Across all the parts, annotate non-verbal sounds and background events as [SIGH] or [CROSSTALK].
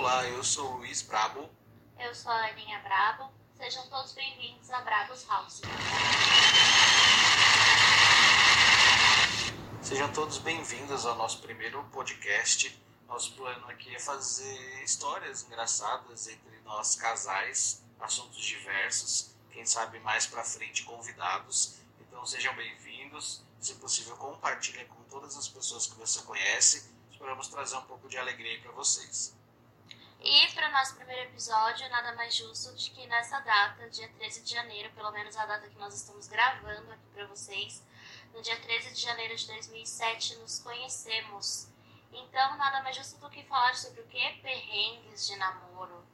Olá, eu sou o Luiz Brabo. Eu sou a Aninha Brabo. Sejam todos bem-vindos a Brabos House. Sejam todos bem-vindos ao nosso primeiro podcast. Nosso plano aqui é fazer histórias engraçadas entre nós casais, assuntos diversos, quem sabe mais pra frente convidados. Então sejam bem-vindos. Se possível, compartilhem com todas as pessoas que você conhece. Esperamos trazer um pouco de alegria para vocês. E para o nosso primeiro episódio, nada mais justo de que nessa data, dia 13 de janeiro, pelo menos a data que nós estamos gravando aqui para vocês, no dia 13 de janeiro de 2007, nos conhecemos. Então, nada mais justo do que falar sobre o que? Perrengues de namoro.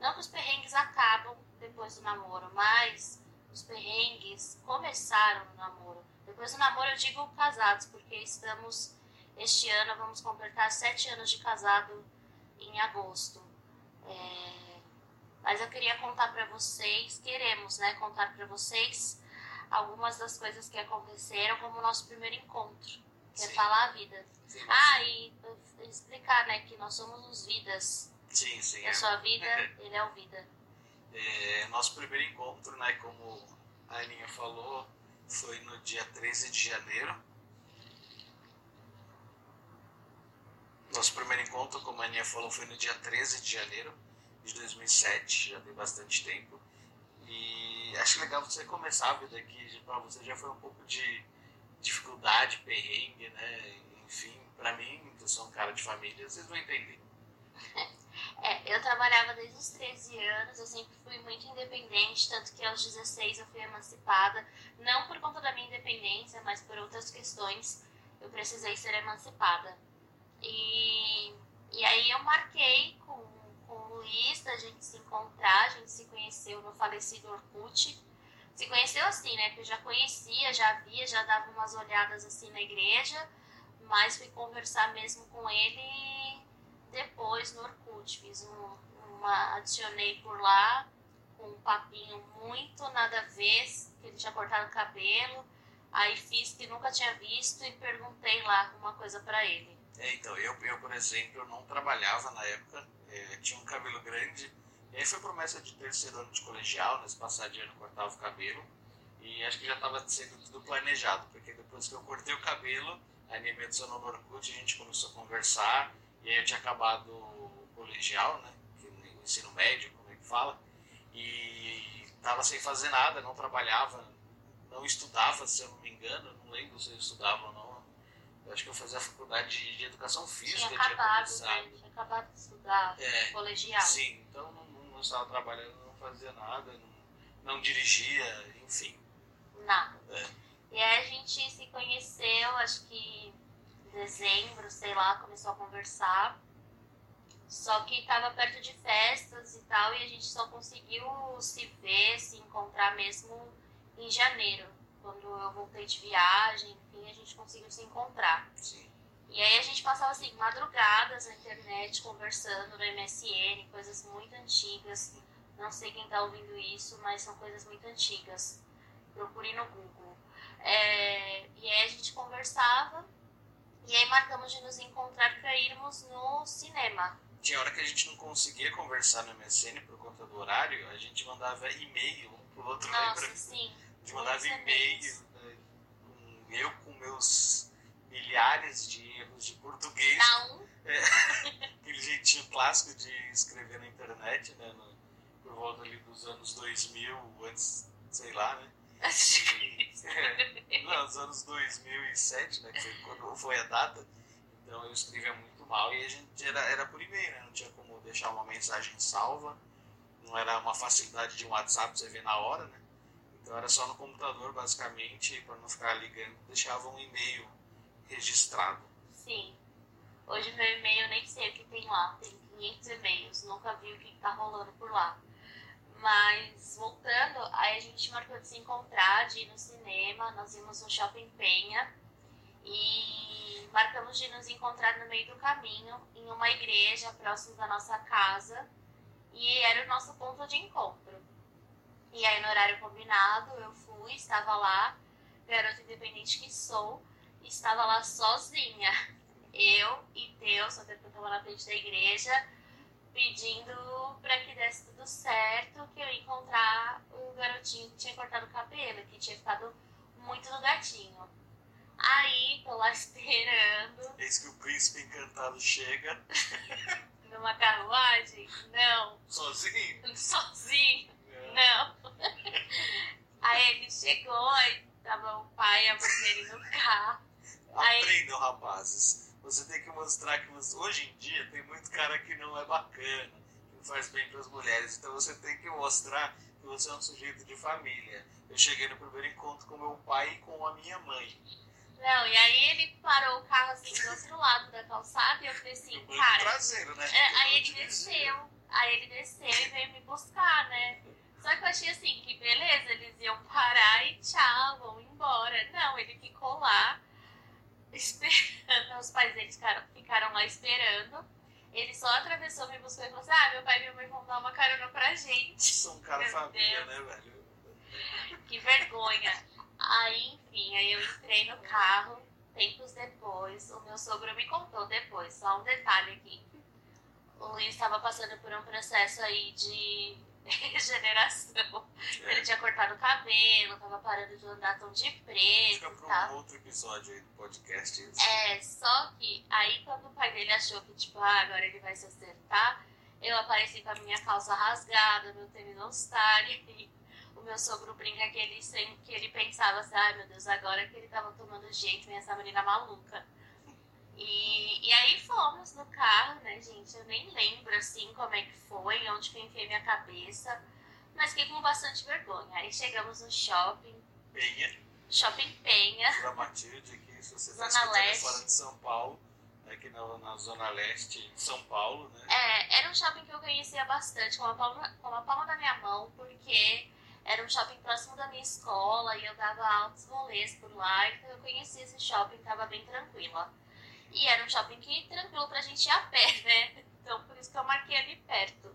Não que os perrengues acabam depois do namoro, mas os perrengues começaram no namoro. Depois do namoro, eu digo casados, porque estamos, este ano, vamos completar sete anos de casado em agosto. É, mas eu queria contar para vocês, queremos, né, contar para vocês algumas das coisas que aconteceram como o nosso primeiro encontro, que é Sim. falar a vida. Sim, Ah, e explicar, né, que nós somos os vidas. sim, sim. Eu sou a vida, [LAUGHS] ele é o vida. É, nosso primeiro encontro, né, como a Aninha falou, foi no dia 13 de janeiro. Nosso primeiro encontro, como a Aninha falou, foi no dia 13 de janeiro de 2007, já tem bastante tempo. E acho legal você começar vida aqui, para você já foi um pouco de dificuldade, perrengue, né? Enfim, para mim, que eu sou um cara de família, vocês vão entender. [LAUGHS] É, eu trabalhava desde os 13 anos, eu sempre fui muito independente, tanto que aos 16 eu fui emancipada, não por conta da minha independência, mas por outras questões, eu precisei ser emancipada. E, e aí eu marquei com, com o Luiz da gente se encontrar, a gente se conheceu no falecido Orkut. Se conheceu assim, né? Que eu já conhecia, já via, já dava umas olhadas assim na igreja, mas fui conversar mesmo com ele depois no Orkut. Fiz um, uma. adicionei por lá com um papinho muito nada a ver, que ele tinha cortado o cabelo. Aí fiz que nunca tinha visto e perguntei lá uma coisa pra ele. É, então, eu, eu, por exemplo, não trabalhava na época, é, tinha um cabelo grande, e aí foi promessa de terceiro ano de colegial, nesse passado de ano cortava o cabelo, e acho que já estava sendo tudo planejado, porque depois que eu cortei o cabelo, a Aninha me adicionou no Orkut, a gente começou a conversar, e aí eu tinha acabado o colegial, né, no ensino médio, como é que fala, e estava sem fazer nada, não trabalhava, não estudava, se eu não me engano, não lembro se eu estudava ou não, eu acho que eu fazia a faculdade de, educação física, tinha acabado, começado. né? Tinha acabado de estudar É, colegial. Sim, então não, não, não estava trabalhando, não fazia nada, não, não dirigia, enfim. Nada. É. E aí a gente se conheceu, acho que em dezembro, sei lá, começou a conversar. Só que estava perto de festas e tal, e a gente só conseguiu se ver, se encontrar mesmo em janeiro. Quando eu voltei de viagem, enfim, a gente conseguiu se encontrar. Sim. E aí a gente passava assim, madrugadas na internet, conversando no MSN, coisas muito antigas. Não sei quem tá ouvindo isso, mas são coisas muito antigas. Procure no Google. É, e aí a gente conversava, e aí marcamos de nos encontrar para irmos no cinema. Tinha hora que a gente não conseguia conversar no MSN por conta do horário, a gente mandava e-mail um pro outro, Nossa, lembra? sim. Gente mandava e-mails. né, com, eu com meus milhares de erros de português, Dá um. [LAUGHS] aquele jeitinho clássico de escrever na internet, né, no- por volta ali dos anos 2000, antes, sei lá, né? É, não, nos anos 2007, né, que foi quando foi a data, então eu escrevia muito mal e a gente era, era por e-mail, né, não tinha como deixar uma mensagem salva, não era uma facilidade de um WhatsApp você ver na hora, né, então era só no computador basicamente, para não ficar ligando, deixava um e-mail registrado. Sim. Hoje meu e-mail eu nem sei o que tem lá. Tem 500 e-mails. Nunca vi o que tá rolando por lá. Mas voltando, aí a gente marcou de se encontrar, de ir no cinema. Nós íamos no Shopping Penha. E marcamos de nos encontrar no meio do caminho, em uma igreja próximo da nossa casa. E era o nosso ponto de encontro. E aí, no horário combinado, eu fui, estava lá, garota independente que sou, estava lá sozinha. Eu e Deus, até porque eu estava na frente da igreja, pedindo pra que desse tudo certo, que eu ia encontrar o garotinho que tinha cortado o cabelo, que tinha ficado muito no gatinho. Aí, tô lá [LAUGHS] esperando. Eis que o príncipe encantado chega. [LAUGHS] Numa carruagem? Não. Sozinho? [LAUGHS] Sozinho? Não. [LAUGHS] Aí ele chegou e tava o pai e a mãe dele no carro. Aí... Aprendam, rapazes. Você tem que mostrar que você... hoje em dia tem muito cara que não é bacana, que não faz bem para as mulheres. Então você tem que mostrar que você é um sujeito de família. Eu cheguei no primeiro encontro com meu pai e com a minha mãe. Não, e aí ele parou o carro assim do outro lado da calçada e eu falei assim, cara. traseiro, né? É, aí ele desceu. Aí ele desceu e veio me buscar, né? Só que eu achei assim, que beleza, eles iam parar e tchau, vão embora. Não, ele ficou lá esperando. [LAUGHS] Os pais dele ficaram, ficaram lá esperando. Ele só atravessou, me buscou e falou assim: Ah, meu pai e minha mãe vão dar uma carona pra gente. São um cara Meu família, Deus. né, velho? Que vergonha. Aí, enfim, aí eu entrei no carro. Tempos depois, o meu sogro me contou depois, só um detalhe aqui. O Luiz estava passando por um processo aí de [LAUGHS] regeneração. Ele tinha cortado o cabelo, tava parando de andar tão de preto Fica tal. um outro episódio aí do podcast. isso. É, só que aí quando o pai dele achou que, tipo, ah, agora ele vai se acertar, eu apareci com a minha calça rasgada, meu tênis não star, e [LAUGHS] o meu sogro brinca que ele, que ele pensava assim, ai meu Deus, agora que ele tava tomando jeito, vem essa menina maluca. E, e aí fomos no carro, né, gente? Eu nem lembro assim como é que foi, onde que eu enfiei minha cabeça, mas fiquei com bastante vergonha. Aí chegamos no shopping, Penha, shopping Penha. da Matilde, que se você está Zona escutando é Leste. fora de São Paulo, aqui na, na Zona Leste de São Paulo, né? É, era um shopping que eu conhecia bastante, com a palma, com a palma da minha mão, porque era um shopping próximo da minha escola e eu dava altos rolês por lá, então eu conhecia esse shopping, tava bem tranquila. E era um shopping que tranquilo pra gente ir a pé, né? Então por isso que eu marquei ali perto.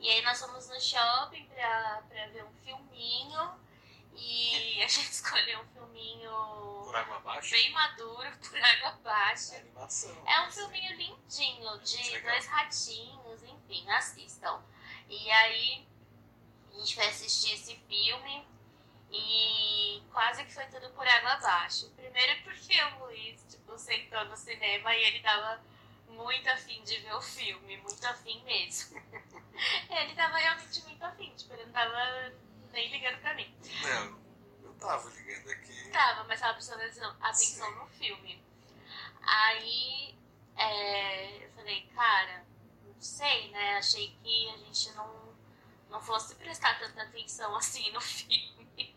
E aí nós fomos no shopping pra, pra ver um filminho e a gente [LAUGHS] escolheu um filminho Por água abaixo. bem maduro, [LAUGHS] por água abaixo. É animação. É um filminho lindinho, de Legal. dois ratinhos, enfim, assistam. E aí, a gente foi assistir esse filme e quase que foi tudo por água abaixo. Primeiro porque o Luiz, tipo, sentou no cinema e ele tava muito afim de ver o filme, muito afim mesmo. [LAUGHS] ele tava realmente muito afim, tipo, ele não tava nem ligando pra mim. Não, eu tava ligando aqui. Tava, mas tava prestando atenção, Sim. no filme. Aí é, eu falei, cara, não sei, né? Achei que a gente não, não fosse prestar tanta atenção assim no [LAUGHS] filme.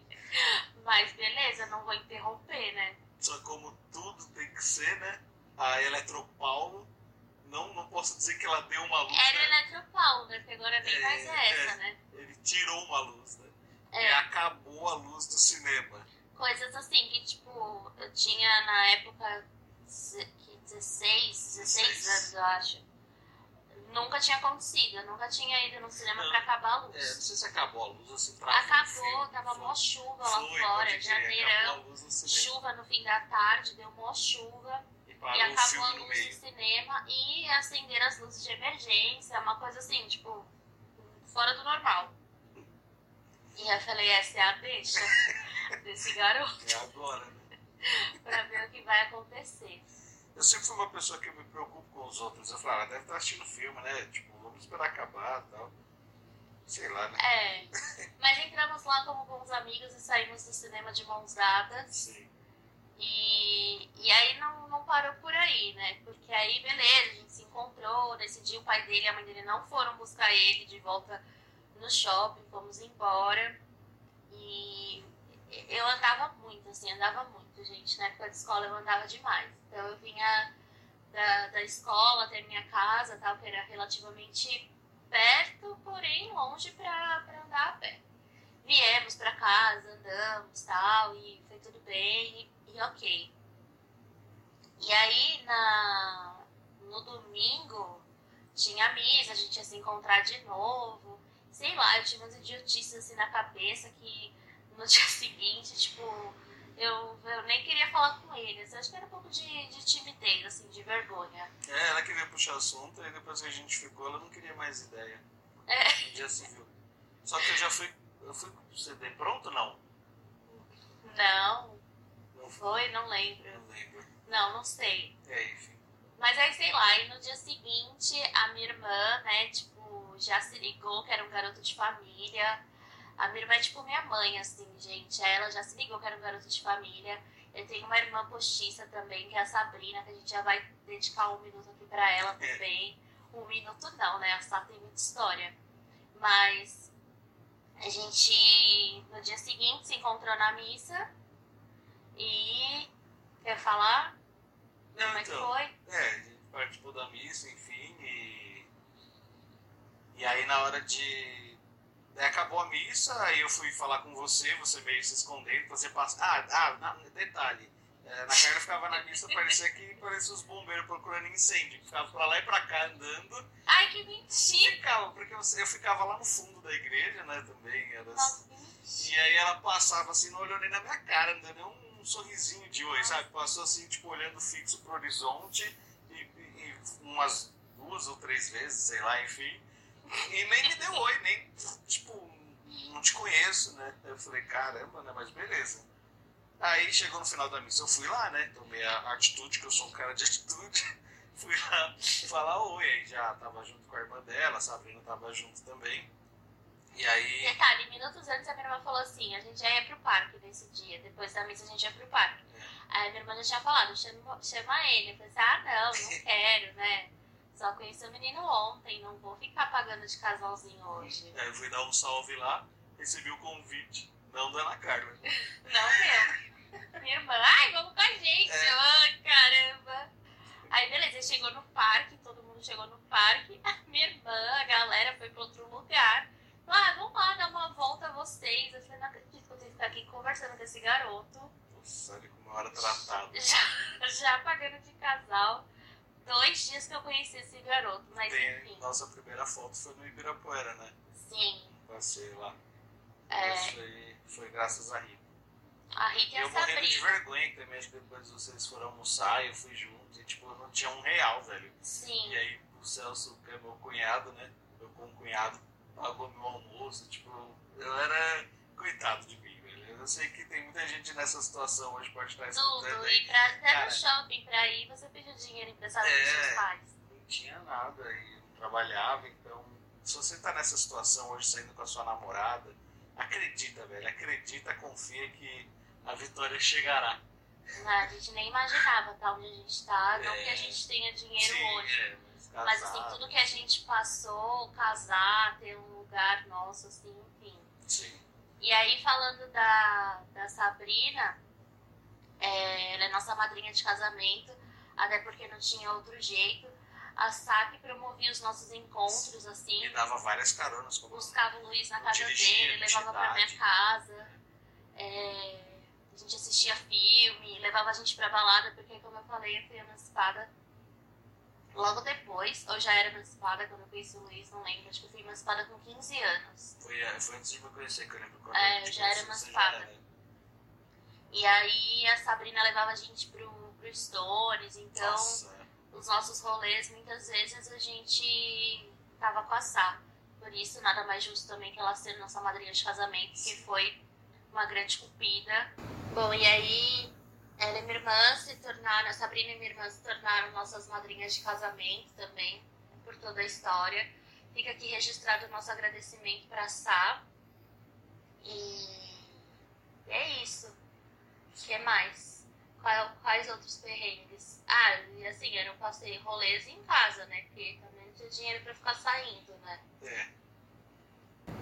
Mas beleza, não vou interromper, né? Só como tudo tem que ser, né? A Eletropaulo, não, não posso dizer que ela deu uma luz, Era né? Eletropaulo, né? Que agora nem É, mais é essa, é. né? Ele tirou uma luz, né? E É, acabou a luz do cinema. coisas assim que, tipo, eu tinha na época que 16, 16 16. anos, eu acho. Nunca tinha acontecido, eu nunca tinha ido no cinema Não. pra acabar a É, não luz. sei se acabou a luz assim pra ver o Acabou, filme. tava Foi- mó chuva lá Foi, fora, janeirão, luz chuva no fim da tarde, deu mó chuva. E acabou a luz do cinema e acenderam as luzes de emergência, uma coisa assim, tipo, fora do normal. E eu falei, essa é a deixa [LAUGHS] desse garoto É agora, né? [LAUGHS] pra ver o que vai acontecer. Eu sempre fui uma pessoa que me preocupo com os outros. Eu falo, ah, deve estar assistindo filme, né? Tipo, vamos esperar acabar e tal. Sei lá, né? É, mas entramos lá como bons amigos e saímos do cinema de mãos dadas. Sim. E, e aí não, não parou por aí, né? Porque aí, beleza, a gente se encontrou, decidiu, o pai dele e a mãe dele não foram buscar ele de volta no shopping, fomos embora. E eu andava muito, assim, andava muito, gente. Na época de escola eu andava demais. Então eu vinha da, da escola até minha casa, tal, que era relativamente perto, porém longe pra andar a pé. Viemos pra casa, andamos tal, e foi tudo bem, e, e ok. E aí na, no domingo tinha missa, a gente ia se encontrar de novo. Sei lá, eu tinha umas idiotices assim na cabeça que no [LAUGHS] dia seguinte, tipo, Eu, eu nem queria falar com eles. Acho que era um pouco de, de timidez, assim, de vergonha. É, ela queria puxar assunto e depois que a gente ficou, ela não queria mais ideia. É. Um dia se viu. Só que eu já fui. Eu fui com o CD pronto? Não, Não foi? Não lembro. Não lembro. Não, não sei. É, enfim. Mas aí, sei lá, e no dia seguinte, a minha irmã, né, tipo, já se ligou que era um garoto de família. A minha irmã é tipo minha mãe, assim, gente. Ela já se ligou que era um garoto de família. Eu tenho uma irmã postiça também, que é a Sabrina, que a gente já vai dedicar um minuto aqui pra ela também. Um minuto não, né? A Sá tem muita história. Mas a gente, no dia seguinte, se encontrou na missa. E. Quer falar? Não, Como é que então. foi? É, a gente participou da missa, enfim, e. E aí na hora de. Daí acabou a missa, aí eu fui falar com você, você meio se escondendo, você passa. Ah, ah detalhe. é, na Carla ficava na missa, parecia que parecia os bombeiros procurando incêndio. Ficava pra lá e pra cá andando. Ai, que mentira! Ficava, porque eu, ficava lá no fundo da igreja, né, também. Era, Nossa, mentira. e aí ela passava assim, não olhou nem na minha cara, não deu nem um, sorrisinho de oi, sabe? Passou assim, tipo, olhando fixo pro horizonte e, e- umas duas ou três vezes, sei lá, enfim. E nem me deu oi, nem, tipo, não te conheço, né? Eu falei, caramba, né? Mas beleza. Aí chegou no final da missa, eu fui lá, né? Tomei a atitude, que eu sou um cara de atitude. [LAUGHS] Fui lá falar oi, aí já tava junto com a irmã dela, a Sabrina tava junto também. E aí. Detalhe, minutos antes a minha irmã falou assim, a gente já ia pro parque nesse dia, depois da missa a gente ia pro parque. Aí a minha irmã já tinha falado, chama, chama ele. Eu falei assim, ah não, não [LAUGHS] quero, né? Só conheci o menino ontem, não vou ficar pagando de casalzinho hoje. Aí eu fui dar um salve lá, recebi o convite, não da Ana Carla. [LAUGHS] Não meu. Minha irmã, ai, vamos com a gente. É. Ai, caramba. Aí beleza, chegou no parque, todo mundo chegou no parque. [LAUGHS] A minha irmã, a galera foi pra outro lugar. Ah, vamos lá dar uma volta vocês. Eu falei, não acredito que eu tenho que ficar aqui conversando com esse garoto. Nossa, olha como eu era tratado. Já, já pagando de casal. Dois dias que eu conheci esse garoto, mas Tem, enfim. nossa primeira foto foi no Ibirapuera, né? Sim. Passei lá. É, foi, foi graças a Rita. a Rita e a eu morrendo de Sabrina. vergonha também, acho que depois vocês foram almoçar, eu fui junto, e tipo, eu não tinha um real, velho. Sim. E aí o Celso, que é meu cunhado, né? Meu concunhado, pagou meu almoço, tipo, eu era coitado de mim, velho. Eu sei que tem muita gente nessa situação hoje, pode estar escutando Tudo. aí. E pra, até Cara. no shopping pra ir, você pediu dinheiro emprestado É. dos seus pais. não tinha nada e não trabalhava, então se você tá nessa situação hoje saindo com a sua namorada, acredita, velho, acredita, confia que a vitória chegará. Né? A gente nem imaginava tá onde a gente tá, não É. que a gente tenha dinheiro Sim, hoje. É, mas, assim, tudo que a gente passou, casar, ter um lugar nosso, assim, enfim. Sim. E aí, falando da, da Sabrina, é, ela é nossa madrinha de casamento, até porque não tinha outro jeito. A SAP promovia os nossos encontros, assim, E dava várias caronas como buscava o Luiz na casa dirigia, dele, levava pra minha casa. É, a gente assistia filme, levava a gente pra balada, porque como eu falei, eu fui emancipada logo depois, ou já era emancipada quando eu conheci o Luiz, não lembro, acho que eu fui emancipada com 15 anos. Foi, é, foi antes de me conhecer, que eu lembro quando É, eu eu já era emancipada. era. E aí a Sabrina levava a gente pro, pro Stones, então Nossa, os nossos rolês, muitas vezes a gente tava com a Sá. Por isso, nada mais justo também que ela ser nossa madrinha de casamento, que foi uma grande cupida. Bom, e aí ela e minha irmã se tornaram, a Sabrina e minha irmã se tornaram nossas madrinhas de casamento também, por toda a história. Fica aqui registrado o nosso agradecimento pra Sá. E é isso. O que mais? Qual- quais outros perrengues? Ah, e assim, eu não passei rolês em casa, né? Porque também não tinha dinheiro pra ficar saindo, né? é.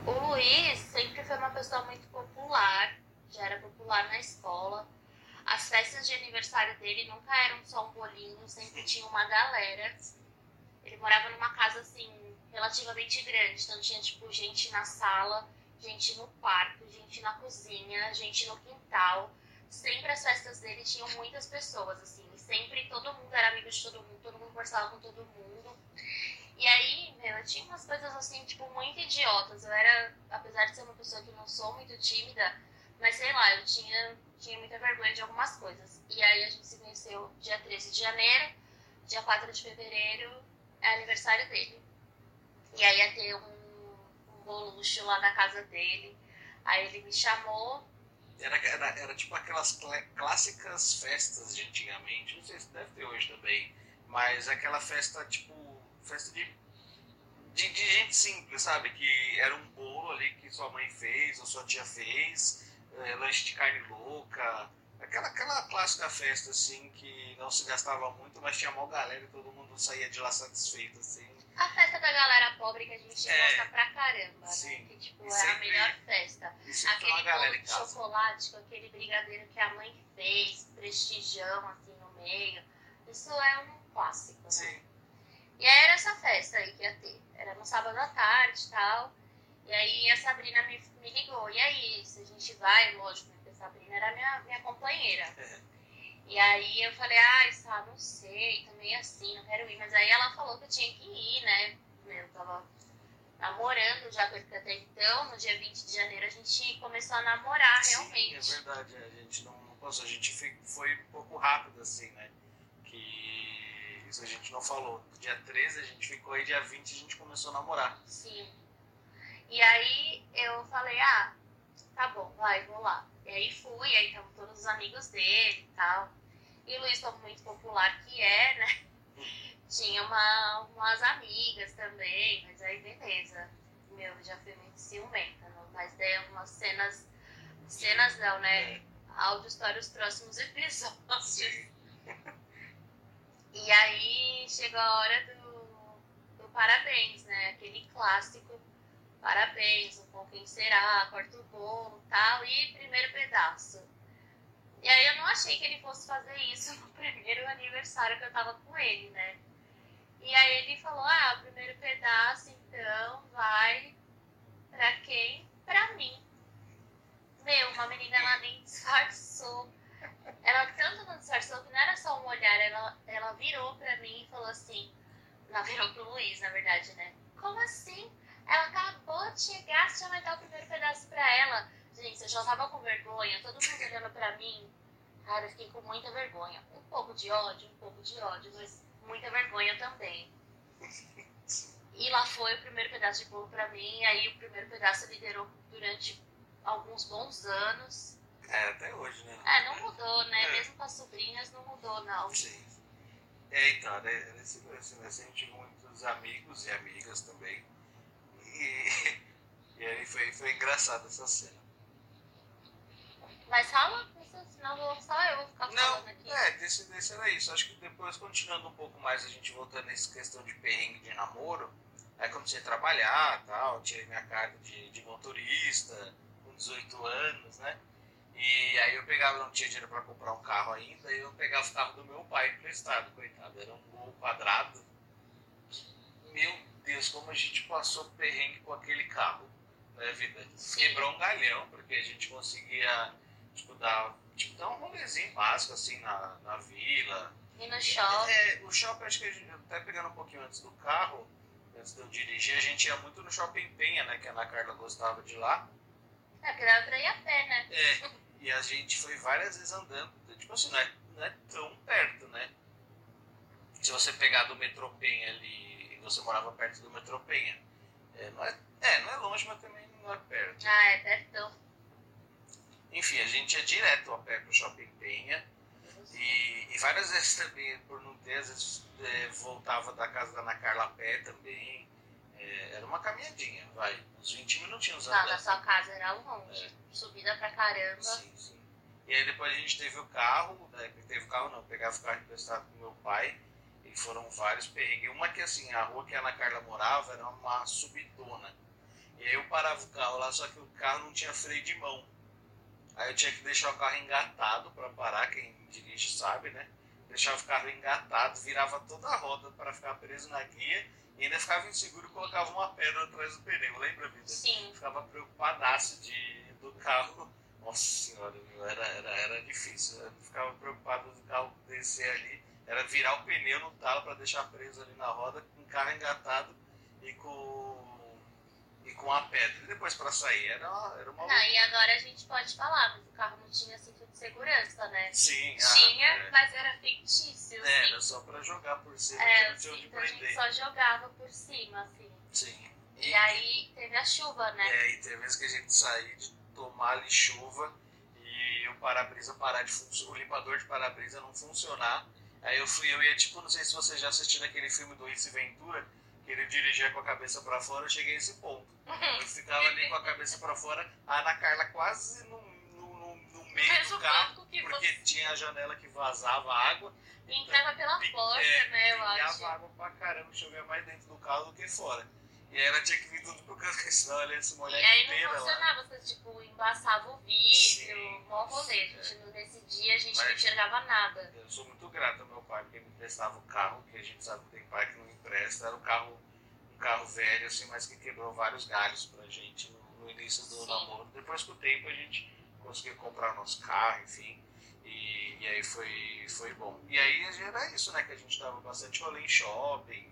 O Luiz sempre foi uma pessoa muito popular, já era popular na escola. As festas de aniversário dele nunca eram só um bolinho, sempre tinha uma galera. Ele morava numa casa assim, relativamente grande, então tinha tipo gente na sala, gente no quarto, gente na cozinha, gente no quintal. Sempre as festas dele tinham muitas pessoas, assim, sempre todo mundo era amigo de todo mundo, todo mundo conversava com todo mundo. E aí, meu, eu tinha umas coisas assim, tipo, muito idiotas. Eu era, apesar de ser uma pessoa que não sou muito tímida, mas sei lá, eu tinha tinha muita vergonha de algumas coisas. E aí a gente se conheceu dia 13 de janeiro, dia 4 de fevereiro é aniversário dele. E aí ia ter um, um bolucho lá na casa dele. Aí ele me chamou. Era, era, era tipo aquelas cl clássicas festas de antigamente, não sei se deve ter hoje também, mas aquela festa tipo, festa de, de, de gente simples, sabe? Que era um bolo ali que sua mãe fez ou sua tia fez é, lanche de carne louca, aquela, aquela clássica festa assim que não se gastava muito, mas tinha mó galera e todo mundo saía de lá satisfeito assim. A festa da galera pobre que a gente é, gosta pra caramba, né? sim. né? Que tipo, é a melhor festa. Aquele bolo de chocolate com aquele brigadeiro que a mãe fez, prestigião assim no meio. Isso é um clássico, né? Sim. E aí era essa festa aí que ia ter. Era no sábado à tarde e tal. E aí a Sabrina me, me ligou, e aí, se a gente vai, lógico, porque a Sabrina era minha, minha companheira. É. E aí eu falei, ah, está, não sei, também assim, não quero ir. Mas aí ela falou que eu tinha que ir, né? Eu tava namorando já, porque até então, no dia 20 de janeiro, a gente começou a namorar Sim, realmente. É verdade, a gente não, não passou, a gente foi um pouco rápido assim, né? Que isso a gente não falou. Dia 13 a gente ficou e dia 20 a gente começou a namorar. Sim. E aí eu falei, ah, tá bom, vai, vou lá. E aí fui, aí estavam todos os amigos dele e tal. E o Luiz, como muito popular que é, né? [LAUGHS] Tinha uma, umas amigas também, mas aí beleza. Meu, já fui muito ciumenta, não? mas dei algumas cenas. Cenas não, né? Áudios para os próximos [LAUGHS] episódios. E aí chegou a hora do, do parabéns, né? Aquele clássico parabéns, com quem será, corta o bolo tal, e primeiro pedaço. E aí eu não achei que ele fosse fazer isso [LAUGHS] no primeiro aniversário que eu tava com ele, né? E aí ele falou, ah, o primeiro pedaço então vai pra quem? Pra mim. Meu, uma menina ela nem disfarçou. Ela tanto não disfarçou que não era só um olhar, ela, ela virou pra mim e falou assim, ela virou pro Luiz, na verdade, né? Como assim? Ela acabou vai dar o primeiro pedaço pra ela. Gente, eu já tava com vergonha, todo mundo olhando pra mim. Cara, eu fiquei com muita vergonha. Um pouco de ódio, um pouco de ódio, mas muita vergonha também. E lá foi o primeiro pedaço de bolo pra mim, aí o primeiro pedaço liderou durante alguns bons anos. É, até hoje, né? É, não mudou, né? É. Mesmo com as sobrinhas, não mudou, não. Sim. É, então, né, nesse, nesse, nesse, muitos amigos e amigas também e, [LAUGHS] e aí foi, foi engraçado essa cena. Mas fala, senão vou, só eu vou ficar Não, falando aqui. É, desse, desse era isso. Acho que depois, continuando um pouco mais, a gente voltando nessa questão de perrengue de namoro, aí comecei a trabalhar tal, tirei minha carga de, de motorista, com 18 anos, né? E aí eu pegava, não tinha dinheiro para comprar um carro ainda, e eu pegava o carro do meu pai emprestado, coitado. Era um gol quadrado. Meu Deus, como a gente passou perrengue com aquele carro, vida? Quebrou um galhão, porque a gente conseguia, tipo, dar, tipo, dar um rolezinho básico, assim, na, na vila. E no shopping? É, o shopping, acho que a gente, até pegando um pouquinho antes do carro, antes de eu dirigir, a gente ia muito no shopping Penha, né, que a Ana Carla gostava de lá. É, porque dava pra ir a pé, né? É, e a gente foi várias vezes andando, tipo assim, não é, não é tão perto, né? Se você pegar do metrô Penha ali você morava perto do metrô Penha. É, não é, é, não é longe, mas também é perto. Ah, é perto. Enfim, a gente ia direto a pé pro Shopping Penha. E, e, várias vezes também, por não ter, às vezes é, voltava da casa da Ana Carla a pé também. É, era uma caminhadinha, vai, uns 20 minutinhos. Não, na sua casa era longe, é. subida pra caramba. Sim, sim. E aí depois a gente teve o carro, né, teve o carro não, pegava o carro emprestado com meu pai e foram vários perrengues. Uma que assim, a rua que a Ana Carla morava era uma subidona. E aí eu parava o carro lá, só que o carro não tinha freio de mão. Aí eu tinha que deixar o carro engatado para parar, quem dirige sabe, né? Deixava o carro engatado, virava toda a roda para ficar preso na guia e ainda ficava inseguro e colocava uma pedra atrás do pneu, lembra, vida? Sim. Ficava preocupadaço de, do carro. Nossa senhora, era, era, era difícil. Eu ficava preocupado do carro descer ali era virar o pneu no talo para deixar preso ali na roda, com o carro engatado e com, e com a pedra. E depois para sair era, era uma. Não, e agora a gente pode falar, mas o carro não tinha cinto de segurança, né? Sim, Tinha, ah, é. mas era fictício, É, assim. era só pra jogar por cima, É, não tinha onde então a gente prender. só jogava por cima, assim. Sim. E aí teve a chuva, né? É, e teve vezes que a gente saía de tomar ali chuva e o para-brisa parar de funcionar, o limpador de para-brisa não funcionar. Aí eu fui, eu ia tipo, não sei se você já assistiu aquele filme do Ace Ventura, ele dirigia com a cabeça pra fora, eu cheguei a esse ponto. Eu ficava ali com a cabeça pra fora, a Ana Carla quase no, no, no- no meio do carro, porque você tinha a janela que vazava água. entrava pela porta, é, né? Eu acho. água pra caramba, chovia mais dentro do carro do que fora. E aí ela tinha que vir tudo pro canto, porque senão ela ia se E molhar aí inteira não funcionava, você tipo, embaçava o vidro, mó rolê. A gente, nesse dia a gente não Mas- enxergava nada. Eu sou muito grato ao meu pai, porque ele me emprestava o carro, que a gente sabe que tem pai que não empresta. Era um carro, um carro velho, assim, mas que quebrou vários galhos pra gente no, no início do Sim. namoro. Depois, com o tempo, a gente conseguiu comprar o nosso carro, enfim. E, e aí foi, foi bom. E aí era isso, né? Que a gente dava bastante rolê em shopping.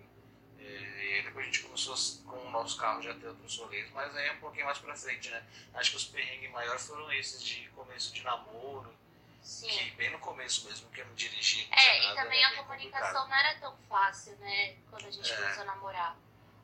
é, E depois a gente começou com o nosso carro já ter outros rolês, mas aí é um pouquinho mais pra frente, né? Acho que os perrengues maiores foram esses de começo de namoro, Sim. que bem no começo mesmo, que eu não dirigia. não É, e também a comunicação complicado. não era tão fácil, né? Quando a gente É. começou a namorar.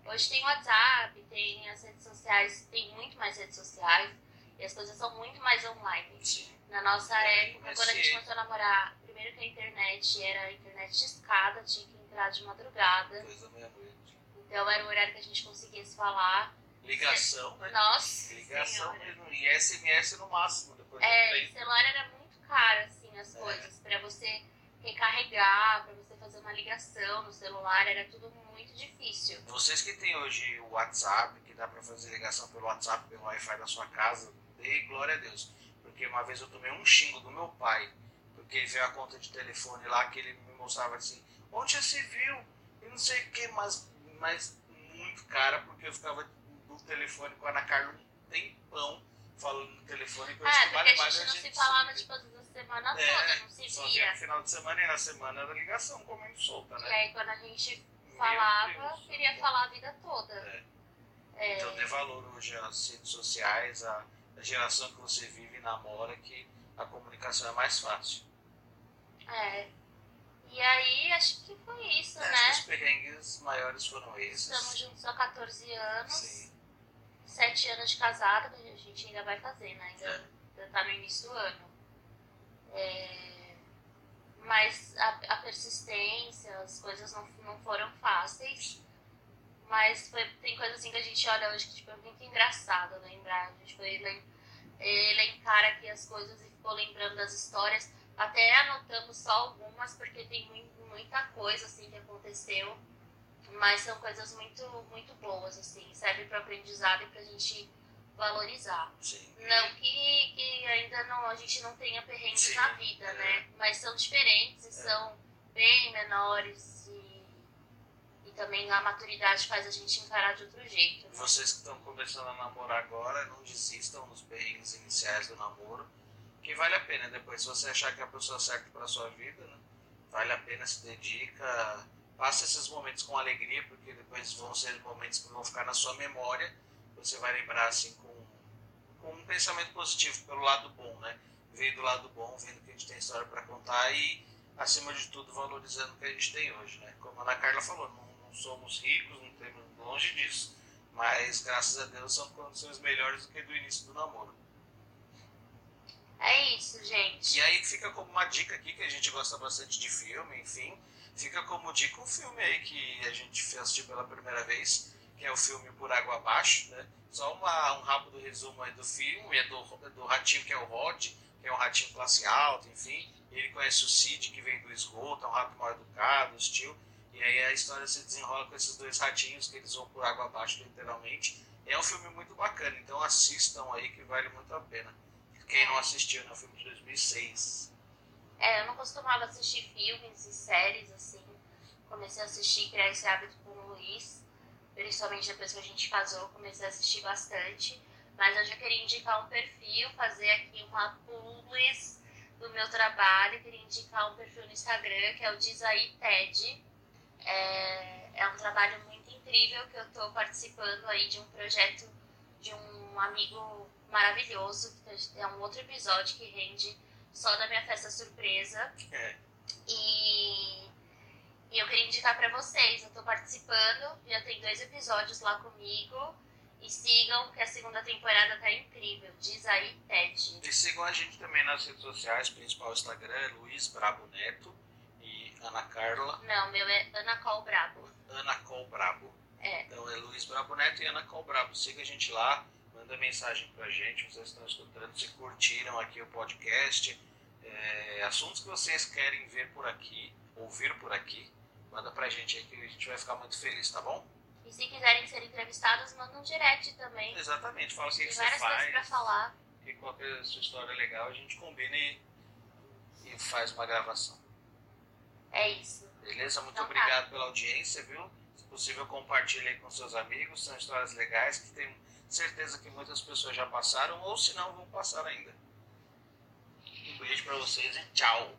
Hoje tem WhatsApp, tem as redes sociais, tem muito mais redes sociais e as coisas são muito mais online. Sim. Na nossa É, época, quando a gente começou a namorar, primeiro que a internet era a internet de escada, tinha que entrar de madrugada. Depois da meia-noite. Então era o horário que a gente conseguia se falar. Ligação, né? Nossa Ligação senhora. mesmo. E SMS no máximo. Depois É, tem. celular era muito caro, assim, as É. coisas. Pra você recarregar, pra você fazer uma ligação no celular, era tudo muito difícil. Vocês que têm hoje o WhatsApp, que dá pra fazer ligação pelo WhatsApp, pelo Wi-Fi da sua casa, dê glória a Deus. Porque uma vez eu tomei um xingo do meu pai, porque ele veio a conta de telefone lá, que ele me mostrava assim, onde você viu? E não sei o que, mas, mas muito cara, porque eu ficava no telefone com a Ana Carla um tempão falando no telefone, que eu É, porque a gente a não se gente falava, se- tipo, a semana É, toda, não se Só via. no final de semana e na semana era ligação comendo solta, E né? aí quando a gente falava, queria falar a vida toda. É. É, Então dê valor hoje às redes sociais, à, à geração que você vive e namora, que a comunicação é mais fácil. é. E aí, acho que foi isso, Acho que né? os perrengues maiores foram esses. Estamos juntos há 14 anos, Sim. 7 anos de casado, que a gente ainda vai fazer, né? Ainda, É. ainda tá no início do ano. É, Mas a, a persistência, as coisas não, não foram fáceis. Mas foi- tem coisa assim que a gente olha hoje que tipo, é muito engraçado lembrar. A gente foi elen- elencar aqui as coisas e ficou lembrando das histórias. Até anotamos só algumas, porque tem mui- muita coisa assim que aconteceu. Mas são coisas muito, muito boas, assim. Serve para aprendizado e pra gente valorizar. Sim. Não que, que ainda não, a gente não tenha perrengues Sim, na vida, é. né? Mas são diferentes e são bem menores e, e também a maturidade faz a gente encarar de outro jeito. né? Vocês que estão começando a namorar agora, não desistam nos perrengues iniciais do namoro, que vale a pena. Depois, se você achar que é a pessoa certa para sua vida, né? vale a pena, se dedica, passa esses momentos com alegria, porque depois vão ser momentos que vão ficar na sua memória. Você vai lembrar assim com, com um pensamento positivo pelo lado bom, né? Veio do lado bom, vendo que a gente tem história para contar e, acima de tudo, valorizando o que a gente tem hoje, né? Como a Ana Carla falou, não, não somos ricos, não temos longe disso. Mas, graças a Deus, são condições melhores do que do início do namoro. É isso, gente. E aí fica como uma dica aqui, que a gente gosta bastante de filme, enfim. Fica como dica um filme aí que a gente assistiu pela primeira vez, que é o filme Por Água Abaixo, né? Só uma, um rápido resumo do filme, é do, do ratinho que é o Rod, que é um ratinho classe alta, enfim. Ele conhece o Cid, que vem do esgoto, é um rato mal educado, hostil. E aí a história se desenrola com esses dois ratinhos que eles vão por água abaixo, literalmente. É um filme muito bacana, então assistam aí que vale muito a pena. Quem não assistiu, né? O filme de 2006. É, eu não costumava assistir filmes e séries assim. Comecei a assistir, criar esse hábito com o Luiz. Principalmente depois que a gente casou, comecei a assistir bastante. Mas eu já queria indicar um perfil, fazer aqui uma publis do meu trabalho. Queria indicar um perfil no Instagram, que é o Dizaí TED. É, é um trabalho muito incrível que eu estou participando aí de um projeto de um amigo maravilhoso, que é um outro episódio que rende só da minha festa surpresa. É. E, e eu queria indicar pra vocês. Eu tô participando, já tem dois episódios lá comigo. E sigam, que a segunda temporada tá incrível. Diz aí, Ted. E sigam a gente também nas redes sociais, principal Instagram é Luiz Brabo Neto e Ana Carla. Não, meu é Ana Col Brabo. Ana Col Brabo. É. Então é Luiz Brabo Neto e Ana Col Brabo. Siga a gente lá, manda mensagem pra gente, vocês estão escutando, se curtiram aqui o podcast, é, assuntos que vocês querem ver por aqui, ouvir por aqui, manda pra gente aí que a gente vai ficar muito feliz, tá bom? E se quiserem ser entrevistados, manda um direct também. Exatamente, fala o que, Tem que você várias coisas pra faz, falar. e qual é a sua história legal, a gente combina e, e faz uma gravação. É isso. Beleza? Muito Então tá. obrigado pela audiência, viu? Se possível, compartilhe aí com seus amigos. São histórias legais que tenho certeza que muitas pessoas já passaram, ou se não, vão passar ainda. Um beijo pra vocês e tchau!